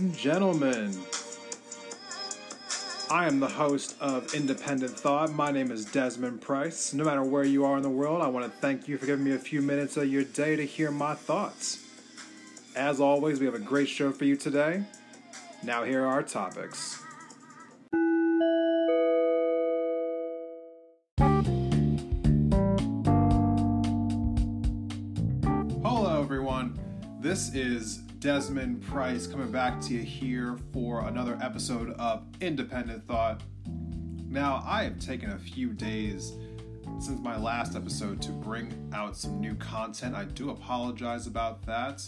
And gentlemen. I am the host of Independent Thought. My name is Desmond Price. No matter where you are in the world, I want to thank you for giving me a few minutes of your day to hear my thoughts. As always, we have a great show for you today. Now, here are our topics. This is Desmond Price coming back to you here for another episode of Independent Thought. Now, I have taken a few days since my last episode to bring out some new content. I do apologize about that.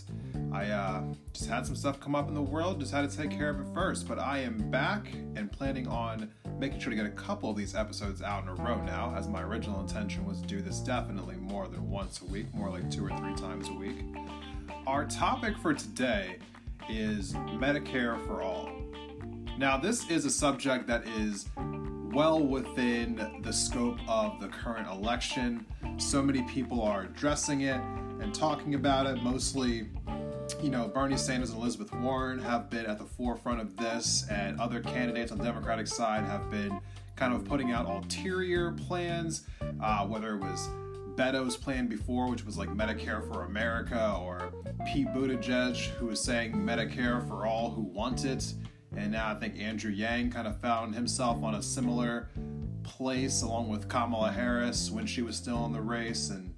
I uh, just had some stuff come up in the world, just had to take care of it first. But I am back and planning on making sure to get a couple of these episodes out in a row now, as my original intention was to do this definitely more than once a week, more like two or three times a week. Our topic for today is Medicare for All. Now, this is a subject that is well within the scope of the current election. So many people are addressing it and talking about it. Mostly, you know, Bernie Sanders and Elizabeth Warren have been at the forefront of this, and other candidates on the Democratic side have been kind of putting out ulterior plans, uh, whether it was Beto's plan before, which was like Medicare for America, or Pete Buttigieg, who was saying Medicare for all who want it. And now I think Andrew Yang kind of found himself on a similar place along with Kamala Harris when she was still in the race. And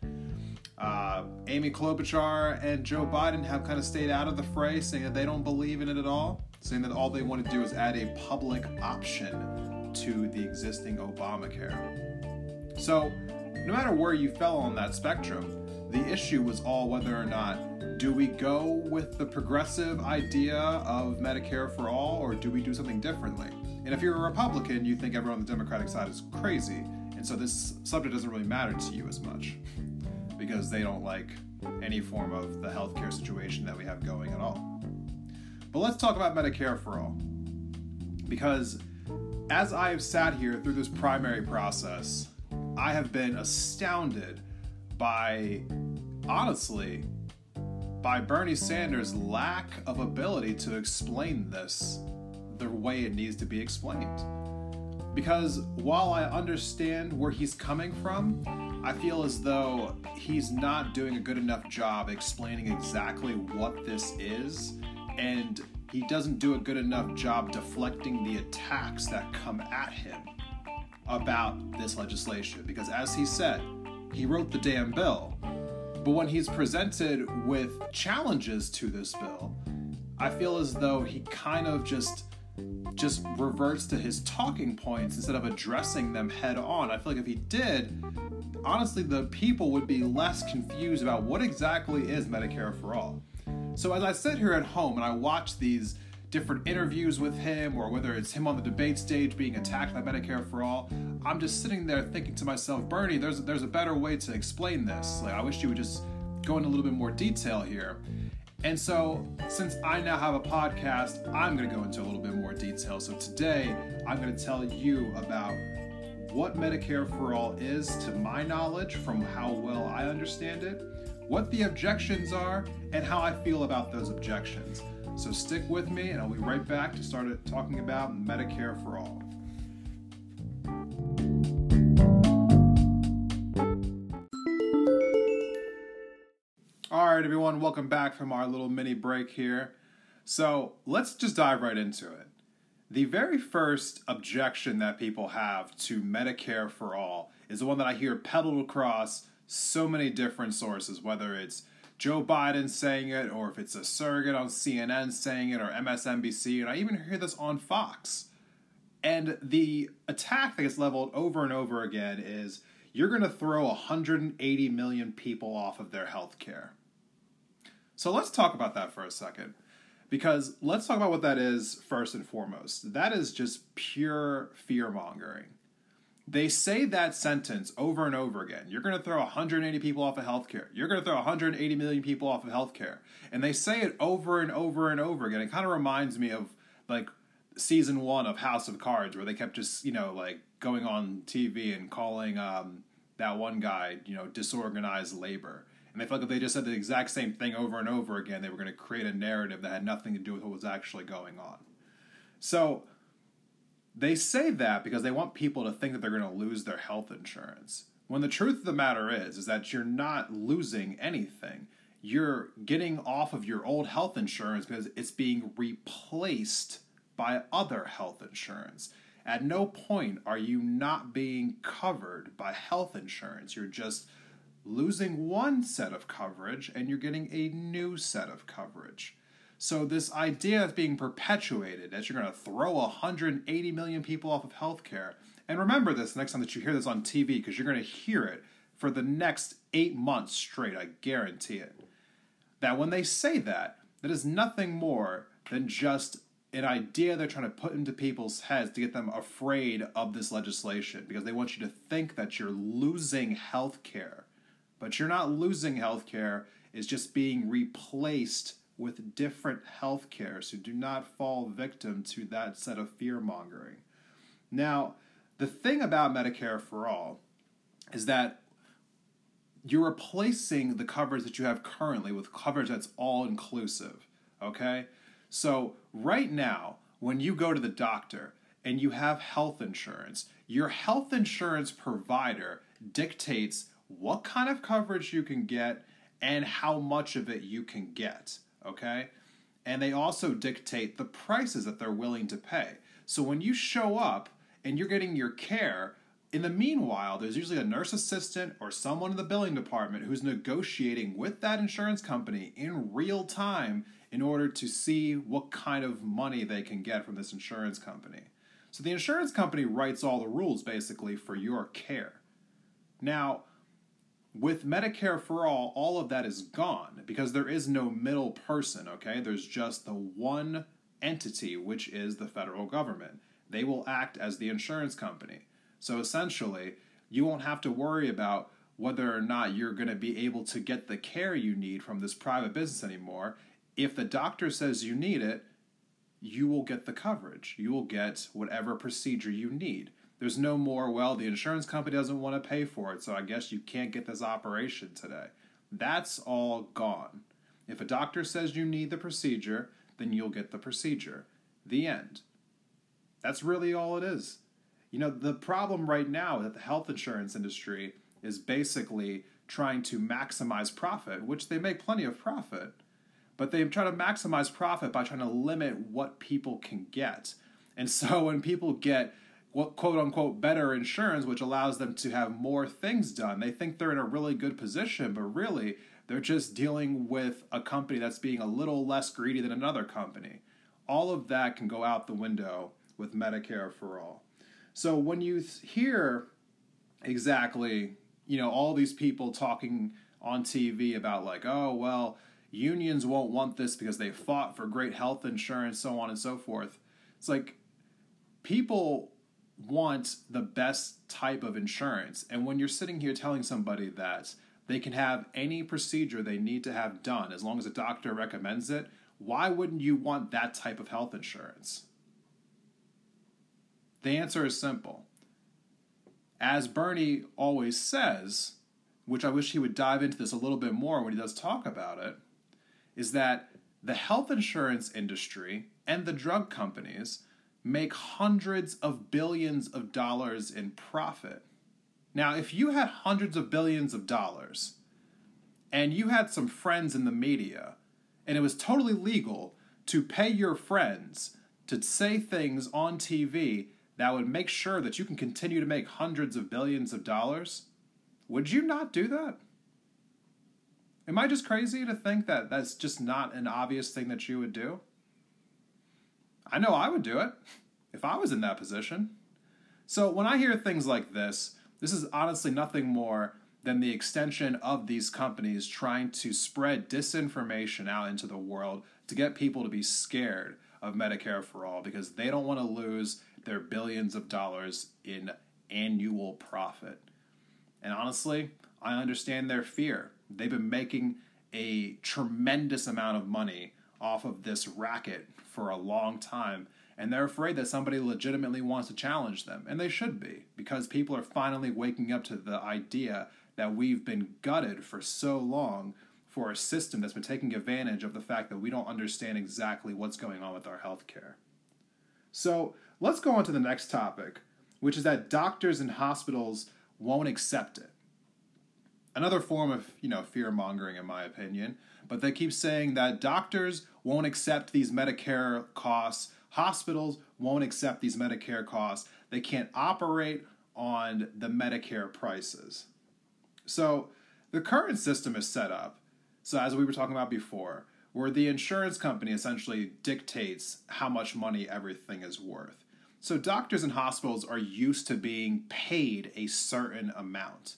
uh, Amy Klobuchar and Joe Biden have kind of stayed out of the fray, saying that they don't believe in it at all, saying that all they want to do is add a public option to the existing Obamacare. So, no matter where you fell on that spectrum, the issue was all whether or not do we go with the progressive idea of Medicare for all or do we do something differently? And if you're a Republican, you think everyone on the Democratic side is crazy, and so this subject doesn't really matter to you as much because they don't like any form of the healthcare situation that we have going at all. But let's talk about Medicare for all. Because as I have sat here through this primary process, I have been astounded by, honestly, by Bernie Sanders' lack of ability to explain this the way it needs to be explained. Because while I understand where he's coming from, I feel as though he's not doing a good enough job explaining exactly what this is, and he doesn't do a good enough job deflecting the attacks that come at him about this legislation. Because as he said, he wrote the damn bill. But when he's presented with challenges to this bill, I feel as though he kind of just just reverts to his talking points instead of addressing them head on. I feel like if he did, honestly, the people would be less confused about what exactly is Medicare for all. So as I sit here at home and I watch these different interviews with him, or whether it's him on the debate stage being attacked by Medicare for all, I'm just sitting there thinking to myself, Bernie, there's there's a better way to explain this. Like I wish you would just go into a little bit more detail here. And so, since I now have a podcast, I'm going to go into a little bit more detail. So, today, I'm going to tell you about what Medicare for All is, to my knowledge, from how well I understand it, what the objections are, and how I feel about those objections. So, stick with me, and I'll be right back to start talking about Medicare for All. All right, everyone, welcome back from our little mini break here. So let's just dive right into it. The very first objection that people have to Medicare for All is the one that I hear peddled across so many different sources, whether it's Joe Biden saying it, or if it's a surrogate on CNN saying it, or MSNBC, and I even hear this on Fox. And the attack that gets leveled over and over again is you're going to throw 180 million people off of their health care. So let's talk about that for a second. Because let's talk about what that is first and foremost. That is just pure fear mongering. They say that sentence over and over again. You're going to throw 180 people off of healthcare. You're going to throw 180 million people off of healthcare. And they say it over and over and over again. It kind of reminds me of like season one of House of Cards, where they kept just, you know, like going on TV and calling um, that one guy, you know, disorganized labor And they felt like if they just said the exact same thing over and over again, they were going to create a narrative that had nothing to do with what was actually going on. So they say that because they want people to think that they're going to lose their health insurance. When the truth of the matter is, is that you're not losing anything. You're getting off of your old health insurance because it's being replaced by other health insurance. At no point are you not being covered by health insurance. You're just losing one set of coverage and you're getting a new set of coverage. So this idea is being perpetuated that you're going to throw 180 million people off of healthcare. And remember this next time that you hear this on TV because you're going to hear it for the next eight months straight. I guarantee it. That when they say that, that is nothing more than just an idea they're trying to put into people's heads to get them afraid of this legislation because they want you to think that you're losing health care. But you're not losing health care, it's just being replaced with different health cares who do not fall victim to that set of fear mongering. Now, the thing about Medicare for All is that you're replacing the coverage that you have currently with coverage that's all inclusive. Okay? So, right now, when you go to the doctor and you have health insurance, your health insurance provider dictates what kind of coverage you can get and how much of it you can get okay? And they also dictate the prices that they're willing to pay. So when you show up and you're getting your care, in the meanwhile, there's usually a nurse assistant or someone in the billing department who's negotiating with that insurance company in real time in order to see what kind of money they can get from this insurance company. So the insurance company writes all the rules basically for your care. Now, with Medicare for All, all of that is gone because there is no middle person, okay? There's just the one entity, which is the federal government. They will act as the insurance company. So essentially, you won't have to worry about whether or not you're going to be able to get the care you need from this private business anymore. If the doctor says you need it, you will get the coverage. You will get whatever procedure you need. There's no more, well, the insurance company doesn't want to pay for it, so I guess you can't get this operation today. That's all gone. If a doctor says you need the procedure, then you'll get the procedure. The end. That's really all it is. You know, the problem right now that the health insurance industry is basically trying to maximize profit, which they make plenty of profit, but they try to maximize profit by trying to limit what people can get. And so when people get quote unquote better insurance, which allows them to have more things done. They think they're in a really good position, but really they're just dealing with a company that's being a little less greedy than another company. All of that can go out the window with Medicare for all. So when you hear exactly, you know, all these people talking on TV about like, oh, well, unions won't want this because they fought for great health insurance, so on and so forth. It's like people want the best type of insurance. And when you're sitting here telling somebody that they can have any procedure they need to have done as long as a doctor recommends it, why wouldn't you want that type of health insurance? The answer is simple. As Bernie always says, which I wish he would dive into this a little bit more when he does talk about it, is that the health insurance industry and the drug companies make hundreds of billions of dollars in profit. Now, if you had hundreds of billions of dollars and you had some friends in the media and it was totally legal to pay your friends to say things on TV that would make sure that you can continue to make hundreds of billions of dollars, would you not do that? Am I just crazy to think that that's just not an obvious thing that you would do? I know I would do it if I was in that position. So when I hear things like this, this is honestly nothing more than the extension of these companies trying to spread disinformation out into the world to get people to be scared of Medicare for all because they don't want to lose their billions of dollars in annual profit. And honestly, I understand their fear. They've been making a tremendous amount of money off of this racket for a long time and they're afraid that somebody legitimately wants to challenge them and they should be because people are finally waking up to the idea that we've been gutted for so long for a system that's been taking advantage of the fact that we don't understand exactly what's going on with our healthcare. So let's go on to the next topic, which is that doctors and hospitals won't accept it. Another form of, you know, fear mongering, in my opinion. But they keep saying that doctors won't accept these Medicare costs, hospitals won't accept these Medicare costs. They can't operate on the Medicare prices. So the current system is set up so, as we were talking about before, where the insurance company essentially dictates how much money everything is worth. So, doctors and hospitals are used to being paid a certain amount.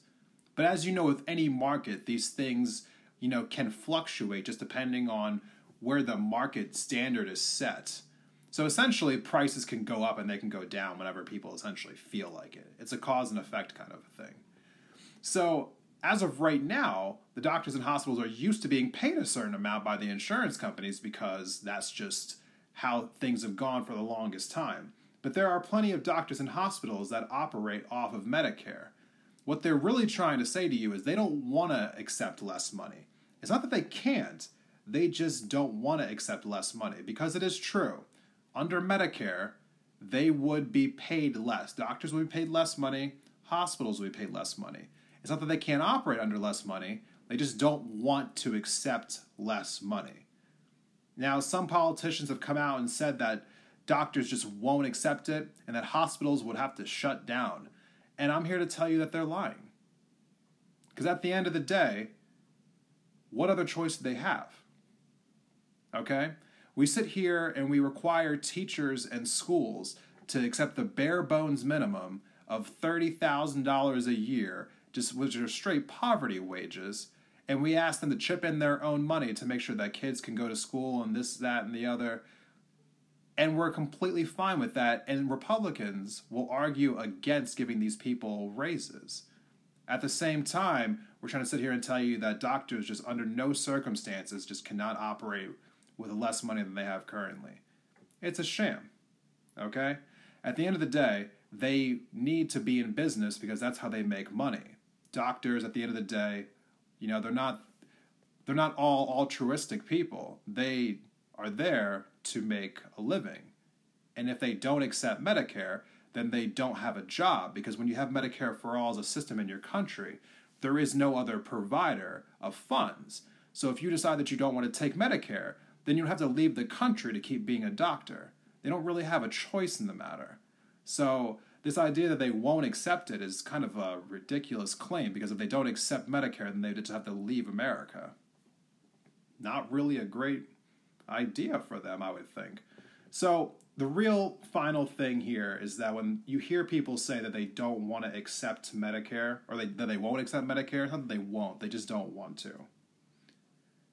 But as you know, with any market, these things, you know, can fluctuate just depending on where the market standard is set. So essentially, prices can go up and they can go down whenever people essentially feel like it. It's a cause and effect kind of a thing. So as of right now, the doctors and hospitals are used to being paid a certain amount by the insurance companies because that's just how things have gone for the longest time. But there are plenty of doctors and hospitals that operate off of Medicare. What they're really trying to say to you is they don't want to accept less money. It's not that they can't, they just don't want to accept less money because it is true. Under Medicare, they would be paid less. Doctors would be paid less money, hospitals would be paid less money. It's not that they can't operate under less money, they just don't want to accept less money. Now, some politicians have come out and said that doctors just won't accept it and that hospitals would have to shut down. And I'm here to tell you that they're lying. Because at the end of the day, what other choice do they have? Okay? We sit here and we require teachers and schools to accept the bare bones minimum of $30,000 a year just which are straight poverty wages, and we ask them to chip in their own money to make sure that kids can go to school and this, that, and the other. And we're completely fine with that. And Republicans will argue against giving these people raises. At the same time, we're trying to sit here and tell you that doctors just under no circumstances just cannot operate with less money than they have currently. It's a sham. Okay? At the end of the day, they need to be in business because that's how they make money doctors at the end of the day, you know, they're not they're not all altruistic people. They are there to make a living. And if they don't accept Medicare, then they don't have a job because when you have Medicare for all as a system in your country, there is no other provider of funds. So if you decide that you don't want to take Medicare, then you have to leave the country to keep being a doctor. They don't really have a choice in the matter. So this idea that they won't accept it is kind of a ridiculous claim because if they don't accept Medicare, then they just have to leave America. Not really a great idea for them, I would think. So, the real final thing here is that when you hear people say that they don't want to accept Medicare, or they, that they won't accept Medicare, not that they won't, they just don't want to.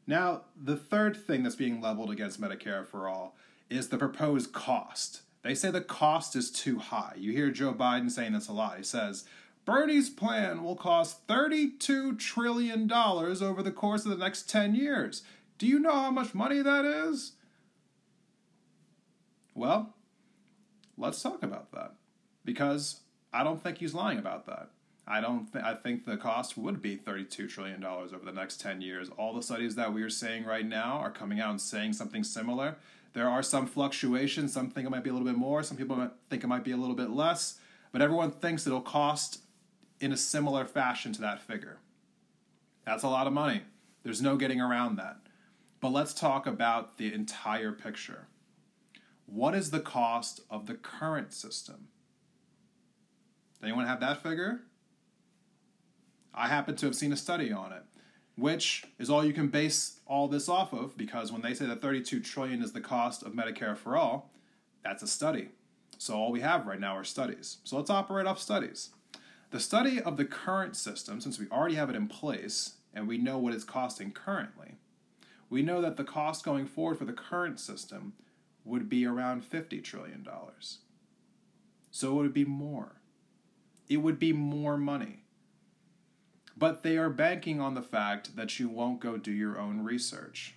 Now, the third thing that's being leveled against Medicare for all is the proposed cost. They say the cost is too high. You hear Joe Biden saying this a lot. He says, Bernie's plan will cost $32 trillion over the course of the next 10 years. Do you know how much money that is? Well, let's talk about that. Because I don't think he's lying about that. I don't th- I think the cost would be 32 trillion dollars over the next 10 years. All the studies that we are saying right now are coming out and saying something similar. There are some fluctuations. Some think it might be a little bit more. Some people might think it might be a little bit less. But everyone thinks it'll cost in a similar fashion to that figure. That's a lot of money. There's no getting around that. But let's talk about the entire picture. What is the cost of the current system? Anyone have that figure? I happen to have seen a study on it which is all you can base all this off of because when they say that 32 trillion is the cost of Medicare for all, that's a study. So all we have right now are studies. So let's operate off studies. The study of the current system, since we already have it in place and we know what it's costing currently, we know that the cost going forward for the current system would be around $50 trillion. So it would be more. It would be more money. But they are banking on the fact that you won't go do your own research,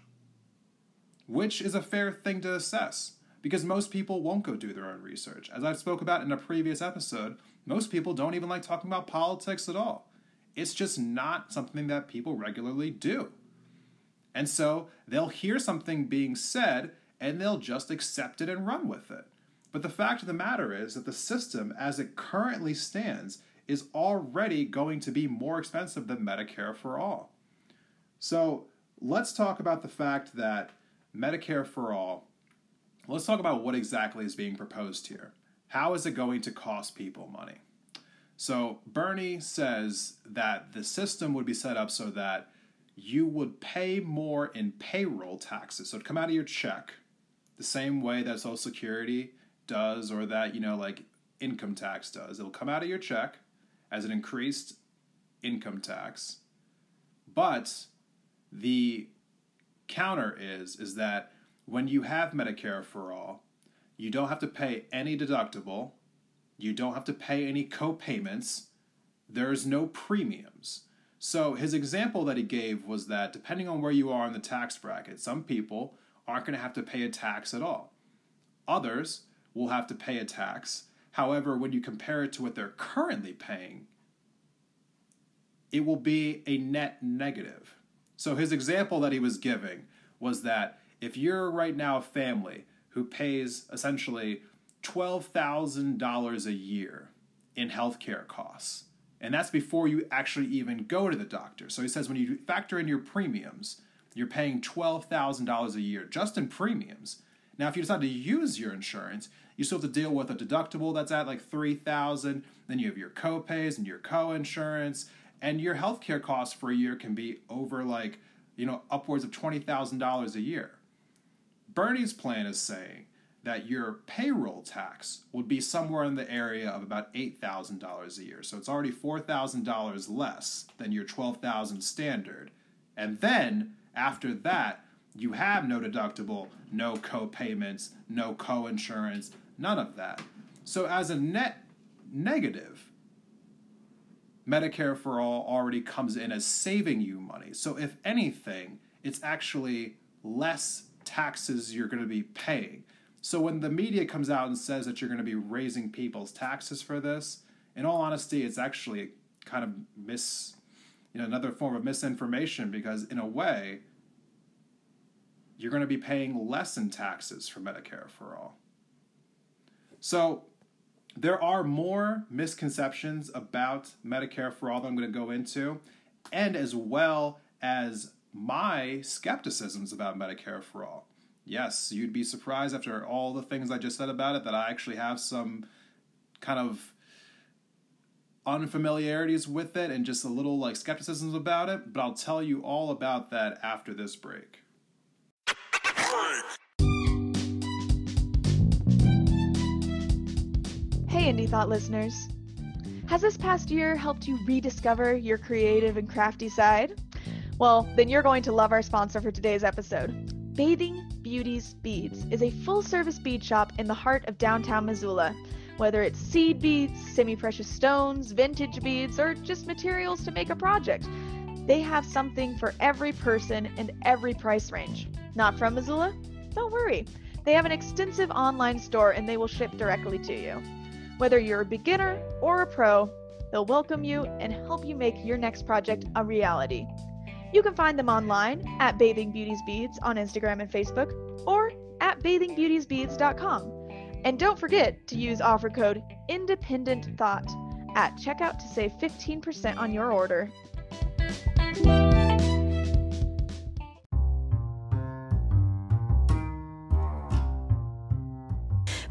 which is a fair thing to assess because most people won't go do their own research. As I spoke about in a previous episode, most people don't even like talking about politics at all. It's just not something that people regularly do. And so they'll hear something being said and they'll just accept it and run with it. But the fact of the matter is that the system, as it currently stands, is already going to be more expensive than Medicare for all. So let's talk about the fact that Medicare for all, let's talk about what exactly is being proposed here. How is it going to cost people money? So Bernie says that the system would be set up so that you would pay more in payroll taxes. So it'd come out of your check, the same way that Social Security does or that, you know, like income tax does. It'll come out of your check as an increased income tax. But the counter is is that when you have Medicare for all, you don't have to pay any deductible, you don't have to pay any co-payments, there's no premiums. So his example that he gave was that depending on where you are in the tax bracket, some people aren't going to have to pay a tax at all. Others will have to pay a tax. However, when you compare it to what they're currently paying, it will be a net negative. So his example that he was giving was that if you're right now a family who pays essentially $12,000 a year in healthcare costs, and that's before you actually even go to the doctor. So he says when you factor in your premiums, you're paying $12,000 a year just in premiums. Now, if you decide to use your insurance, you still have to deal with a deductible that's at like 3000 Then you have your co-pays and your co-insurance. And your healthcare costs for a year can be over like, you know, upwards of $20,000 a year. Bernie's plan is saying that your payroll tax would be somewhere in the area of about $8,000 a year. So it's already $4,000 less than your 12,000 standard. And then after that, you have no deductible, no co-payments, no co-insurance, none of that. So as a net negative, Medicare for all already comes in as saving you money. So if anything, it's actually less taxes you're going to be paying. So when the media comes out and says that you're going to be raising people's taxes for this, in all honesty, it's actually kind of mis, you know, another form of misinformation because in a way, you're going to be paying less in taxes for Medicare for all. So there are more misconceptions about Medicare for all that I'm going to go into, and as well as my skepticisms about Medicare for all yes, you'd be surprised after all the things I just said about it that I actually have some kind of unfamiliarities with it and just a little like skepticisms about it, but I'll tell you all about that after this break. Hey, Indie Thought listeners. Has this past year helped you rediscover your creative and crafty side? Well, then you're going to love our sponsor for today's episode. Bathing Beauties Beads is a full service bead shop in the heart of downtown Missoula. Whether it's seed beads, semi precious stones, vintage beads, or just materials to make a project, they have something for every person and every price range. Not from Missoula? Don't worry. They have an extensive online store and they will ship directly to you. Whether you're a beginner or a pro, they'll welcome you and help you make your next project a reality. You can find them online at Bathing Beauties Beads on Instagram and Facebook or at bathingbeautiesbeads.com. And don't forget to use offer code Independent Thought at checkout to save 15% on your order.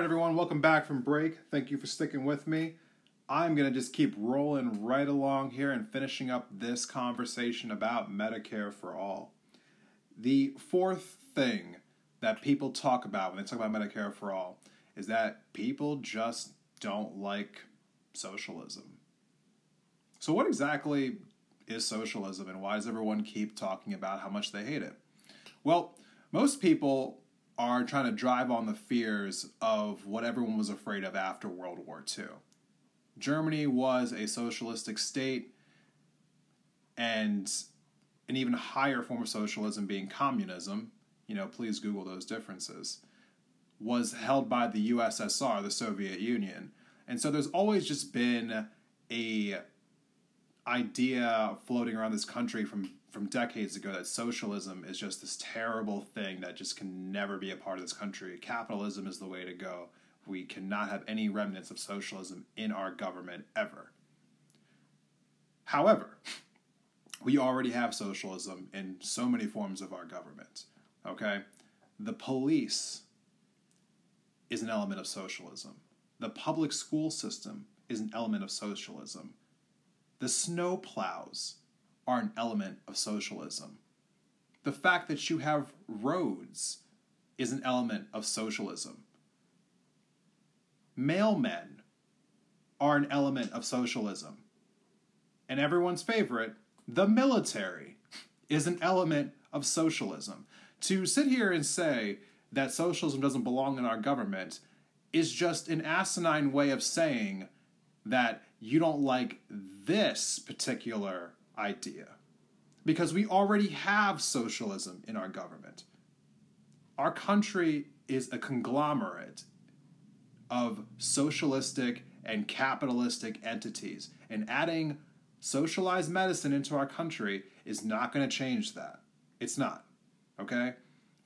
right, everyone, welcome back from break. Thank you for sticking with me. I'm going to just keep rolling right along here and finishing up this conversation about Medicare for All. The fourth thing that people talk about when they talk about Medicare for All is that people just don't like socialism. So, what exactly is socialism and why does everyone keep talking about how much they hate it? Well, most people are trying to drive on the fears of what everyone was afraid of after World War II. Germany was a socialistic state, and an even higher form of socialism being communism, you know, please Google those differences, was held by the USSR, the Soviet Union. And so there's always just been a idea floating around this country from from decades ago that socialism is just this terrible thing that just can never be a part of this country. Capitalism is the way to go. We cannot have any remnants of socialism in our government ever. However, we already have socialism in so many forms of our government. Okay? The police is an element of socialism. The public school system is an element of socialism. The snow plows are an element of socialism. The fact that you have roads is an element of socialism. Mailmen are an element of socialism. And everyone's favorite, the military, is an element of socialism. To sit here and say that socialism doesn't belong in our government is just an asinine way of saying that you don't like this particular idea. Because we already have socialism in our government. Our country is a conglomerate of socialistic and capitalistic entities, and adding socialized medicine into our country is not going to change that. It's not. Okay?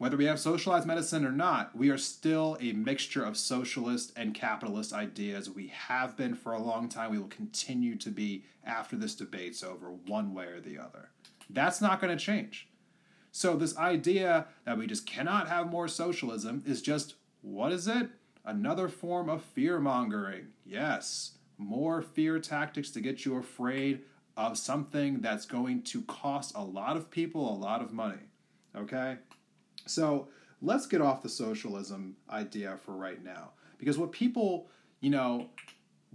Whether we have socialized medicine or not, we are still a mixture of socialist and capitalist ideas. We have been for a long time. We will continue to be after this debate's over, one way or the other. That's not going to change. So, this idea that we just cannot have more socialism is just what is it? Another form of fear mongering. Yes, more fear tactics to get you afraid of something that's going to cost a lot of people a lot of money. Okay? So let's get off the socialism idea for right now. Because what people, you know,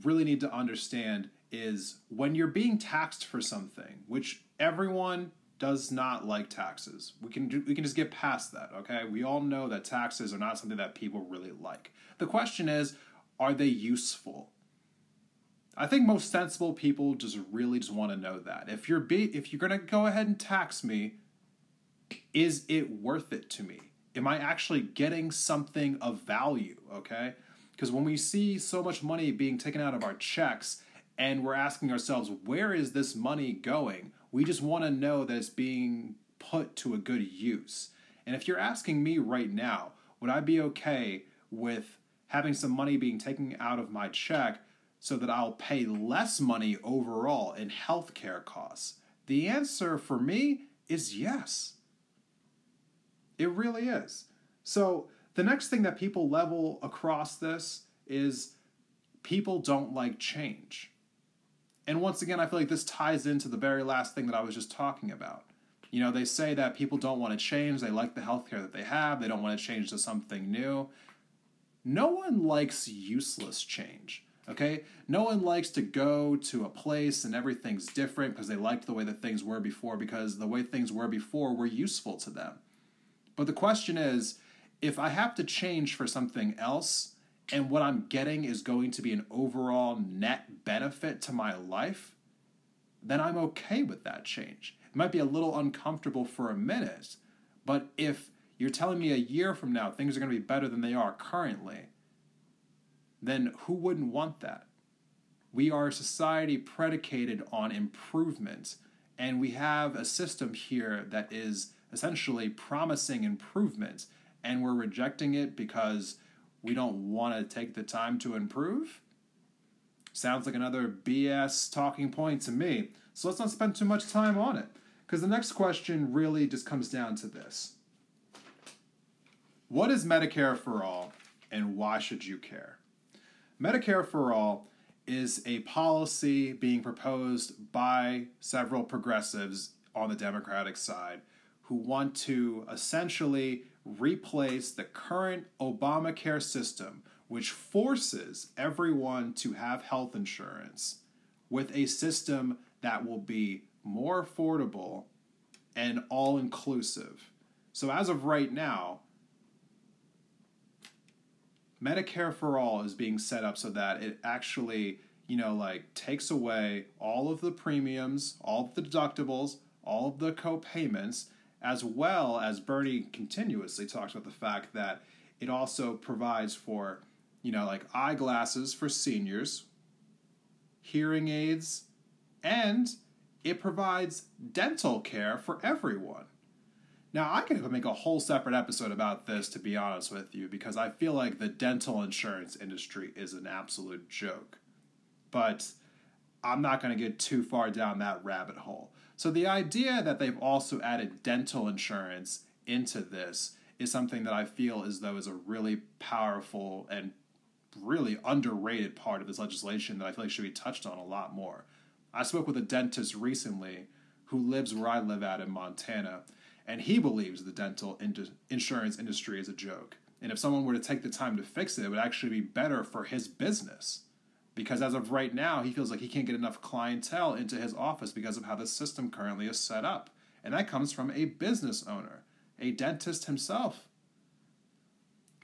really need to understand is when you're being taxed for something, which everyone does not like taxes. We can we can just get past that, okay? We all know that taxes are not something that people really like. The question is, are they useful? I think most sensible people just really just want to know that. If you're be, if you're going to go ahead and tax me, is it worth it to me? Am I actually getting something of value? Okay. Because when we see so much money being taken out of our checks and we're asking ourselves, where is this money going? We just want to know that it's being put to a good use. And if you're asking me right now, would I be okay with having some money being taken out of my check so that I'll pay less money overall in healthcare costs? The answer for me is yes. It really is. So the next thing that people level across this is people don't like change. And once again, I feel like this ties into the very last thing that I was just talking about. You know, they say that people don't want to change, they like the healthcare that they have, they don't want to change to something new. No one likes useless change. Okay? No one likes to go to a place and everything's different because they liked the way that things were before because the way things were before were useful to them. But the question is if I have to change for something else and what I'm getting is going to be an overall net benefit to my life, then I'm okay with that change. It might be a little uncomfortable for a minute, but if you're telling me a year from now things are going to be better than they are currently, then who wouldn't want that? We are a society predicated on improvement, and we have a system here that is essentially promising improvement. and we're rejecting it because we don't want to take the time to improve? Sounds like another BS talking point to me. So let's not spend too much time on it. Because the next question really just comes down to this What is Medicare for All, and why should you care? Medicare for All is a policy being proposed by several progressives on the Democratic side who want to essentially replace the current Obamacare system, which forces everyone to have health insurance, with a system that will be more affordable and all inclusive. So, as of right now, Medicare for All is being set up so that it actually, you know, like takes away all of the premiums, all of the deductibles, all of the co-payments, as well as Bernie continuously talks about the fact that it also provides for, you know, like eyeglasses for seniors, hearing aids, and it provides dental care for everyone. Now, I could make a whole separate episode about this, to be honest with you, because I feel like the dental insurance industry is an absolute joke. But I'm not going to get too far down that rabbit hole. So, the idea that they've also added dental insurance into this is something that I feel as though is a really powerful and really underrated part of this legislation that I feel like should be touched on a lot more. I spoke with a dentist recently who lives where I live at in Montana and he believes the dental in- insurance industry is a joke. And if someone were to take the time to fix it, it would actually be better for his business. Because as of right now, he feels like he can't get enough clientele into his office because of how the system currently is set up. And that comes from a business owner, a dentist himself.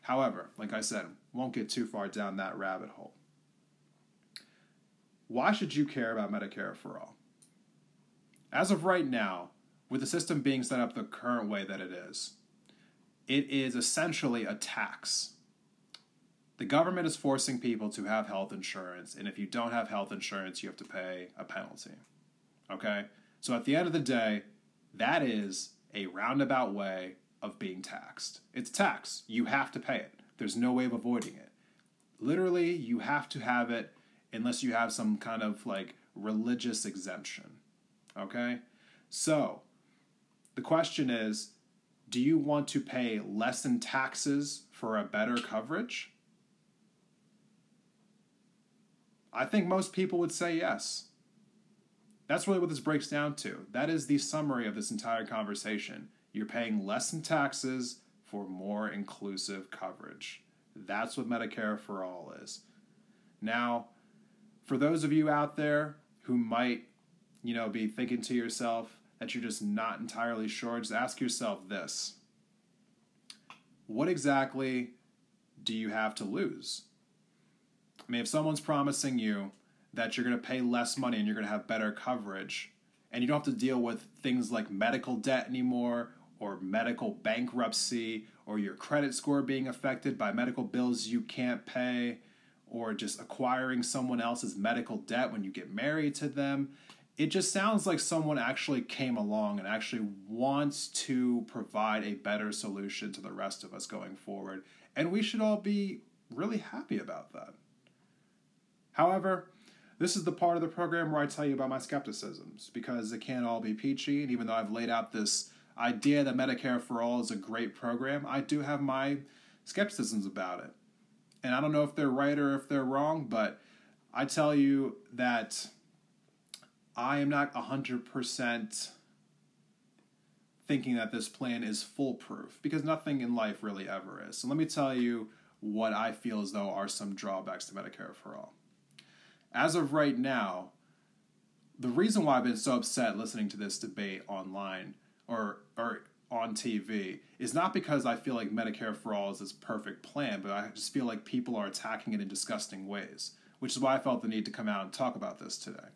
However, like I said, won't get too far down that rabbit hole. Why should you care about Medicare for all? As of right now, with the system being set up the current way that it is, it is essentially a tax. The government is forcing people to have health insurance, and if you don't have health insurance, you have to pay a penalty. Okay? So at the end of the day, that is a roundabout way of being taxed. It's tax. You have to pay it. There's no way of avoiding it. Literally, you have to have it unless you have some kind of like religious exemption. Okay? So, the question is do you want to pay less in taxes for a better coverage? I think most people would say yes. That's really what this breaks down to. That is the summary of this entire conversation. You're paying less in taxes for more inclusive coverage. That's what Medicare for All is. Now, for those of you out there who might, you know, be thinking to yourself, that you're just not entirely sure, just ask yourself this What exactly do you have to lose? I mean, if someone's promising you that you're going to pay less money and you're going to have better coverage, and you don't have to deal with things like medical debt anymore, or medical bankruptcy, or your credit score being affected by medical bills you can't pay, or just acquiring someone else's medical debt when you get married to them it just sounds like someone actually came along and actually wants to provide a better solution to the rest of us going forward. And we should all be really happy about that. However, this is the part of the program where I tell you about my skepticisms because it can't all be peachy. And even though I've laid out this idea that Medicare for All is a great program, I do have my skepticisms about it. And I don't know if they're right or if they're wrong, but I tell you that I am not 100% thinking that this plan is foolproof because nothing in life really ever is. So let me tell you what I feel as though are some drawbacks to Medicare for All. As of right now, the reason why I've been so upset listening to this debate online or or on TV is not because I feel like Medicare for All is this perfect plan, but I just feel like people are attacking it in disgusting ways, which is why I felt the need to come out and talk about this today.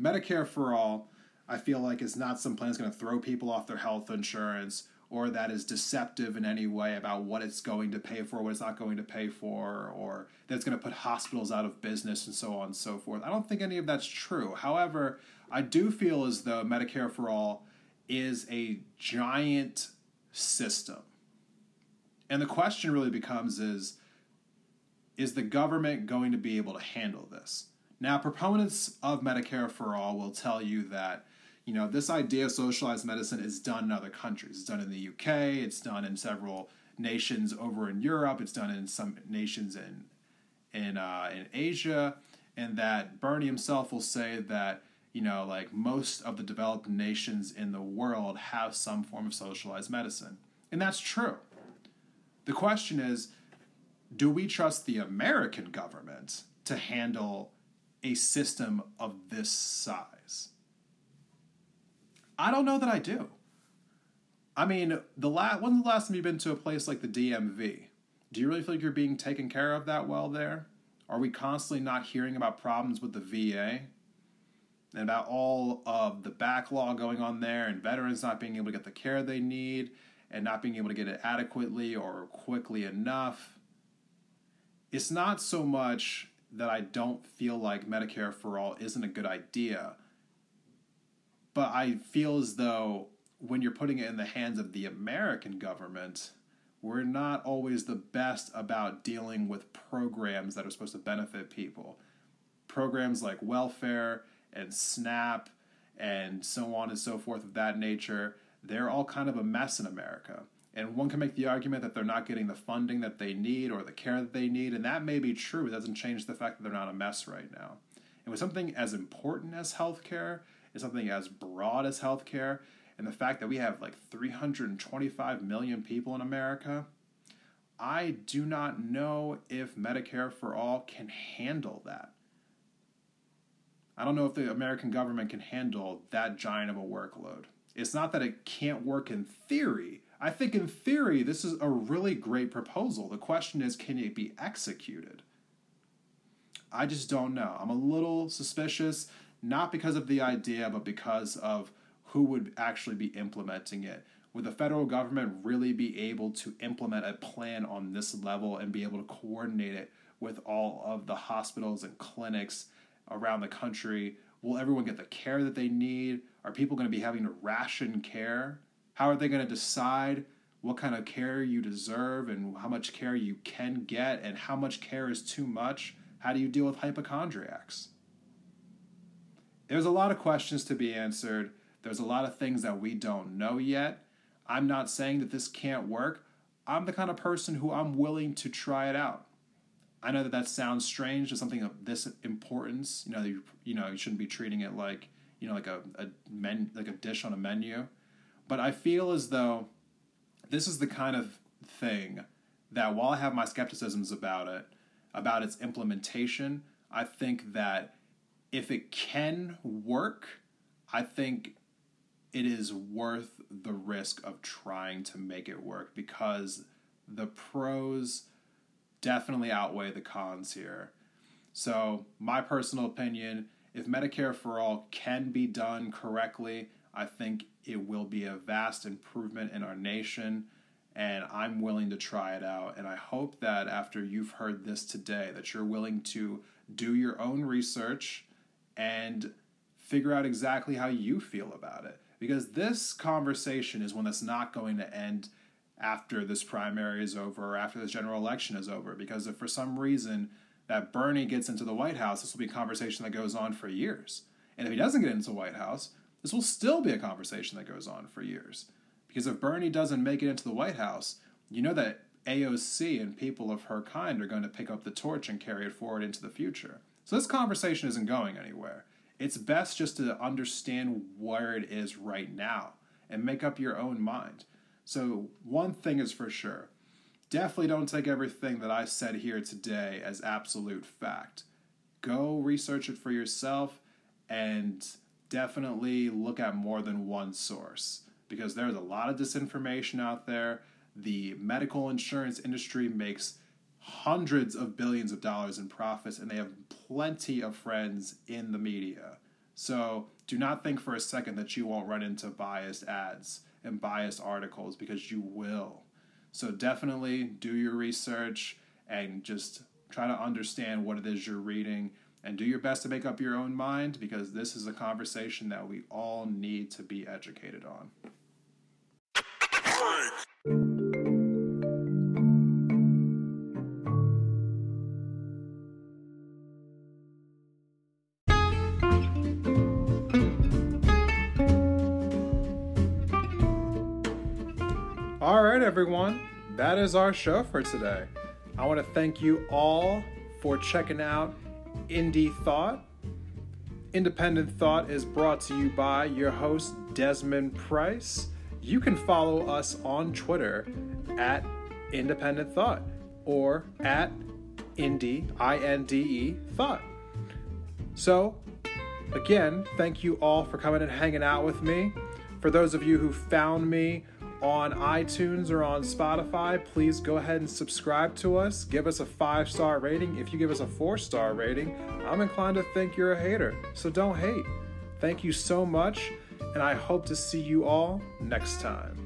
Medicare for all, I feel like is not some plan that's going to throw people off their health insurance or that is deceptive in any way about what it's going to pay for, what it's not going to pay for, or that's going to put hospitals out of business and so on and so forth. I don't think any of that's true. However, I do feel as though Medicare for all is a giant system. And the question really becomes is is the government going to be able to handle this? Now, proponents of Medicare for all will tell you that you know this idea of socialized medicine is done in other countries. It's done in the UK. It's done in several nations over in Europe. It's done in some nations in in uh, in Asia, and that Bernie himself will say that you know like most of the developed nations in the world have some form of socialized medicine, and that's true. The question is, do we trust the American government to handle a system of this size? I don't know that I do. I mean, the last when's the last time you've been to a place like the DMV? Do you really feel like you're being taken care of that well there? Are we constantly not hearing about problems with the VA? And about all of the backlog going on there and veterans not being able to get the care they need and not being able to get it adequately or quickly enough. It's not so much that I don't feel like Medicare for all isn't a good idea, but I feel as though when you're putting it in the hands of the American government, we're not always the best about dealing with programs that are supposed to benefit people. Programs like welfare and SNAP and so on and so forth of that nature, they're all kind of a mess in America. And one can make the argument that they're not getting the funding that they need or the care that they need, and that may be true. It doesn't change the fact that they're not a mess right now. And with something as important as healthcare, something as broad as healthcare, and the fact that we have like 325 million people in America, I do not know if Medicare for All can handle that. I don't know if the American government can handle that giant of a workload. It's not that it can't work in theory. I think in theory, this is a really great proposal. The question is, can it be executed? I just don't know. I'm a little suspicious, not because of the idea, but because of who would actually be implementing it. Would the federal government really be able to implement a plan on this level and be able to coordinate it with all of the hospitals and clinics around the country? Will everyone get the care that they need? Are people going to be having to ration care? How are they going to decide what kind of care you deserve and how much care you can get and how much care is too much? How do you deal with hypochondriacs? There's a lot of questions to be answered. There's a lot of things that we don't know yet. I'm not saying that this can't work. I'm the kind of person who I'm willing to try it out. I know that that sounds strange to something of this importance. You know, you, you know, you shouldn't be treating it like you know, like a, a men like a dish on a menu. But I feel as though this is the kind of thing that while I have my skepticisms about it, about its implementation, I think that if it can work, I think it is worth the risk of trying to make it work because the pros definitely outweigh the cons here. So, my personal opinion if Medicare for All can be done correctly, I think it will be a vast improvement in our nation, and I'm willing to try it out. And I hope that after you've heard this today, that you're willing to do your own research and figure out exactly how you feel about it. Because this conversation is one that's not going to end after this primary is over or after this general election is over. Because if for some reason that Bernie gets into the White House, this will be a conversation that goes on for years. And if he doesn't get into the White House, this will still be a conversation that goes on for years. Because if Bernie doesn't make it into the White House, you know that AOC and people of her kind are going to pick up the torch and carry it forward into the future. So this conversation isn't going anywhere. It's best just to understand where it is right now and make up your own mind. So, one thing is for sure definitely don't take everything that I said here today as absolute fact. Go research it for yourself and definitely look at more than one source because there's a lot of disinformation out there. The medical insurance industry makes hundreds of billions of dollars in profits and they have plenty of friends in the media. So do not think for a second that you won't run into biased ads and biased articles because you will. So definitely do your research and just try to understand what it is you're reading and do your best to make up your own mind because this is a conversation that we all need to be educated on. Everyone, that is our show for today. I want to thank you all for checking out Indie Thought. Independent Thought is brought to you by your host, Desmond Price. You can follow us on Twitter at Independent Thought or at Indie, I N D E, Thought. So, again, thank you all for coming and hanging out with me. For those of you who found me on iTunes or on Spotify, please go ahead and subscribe to us. Give us a five star rating. If you give us a four star rating, I'm inclined to think you're a hater. So don't hate. Thank you so much, and I hope to see you all next time.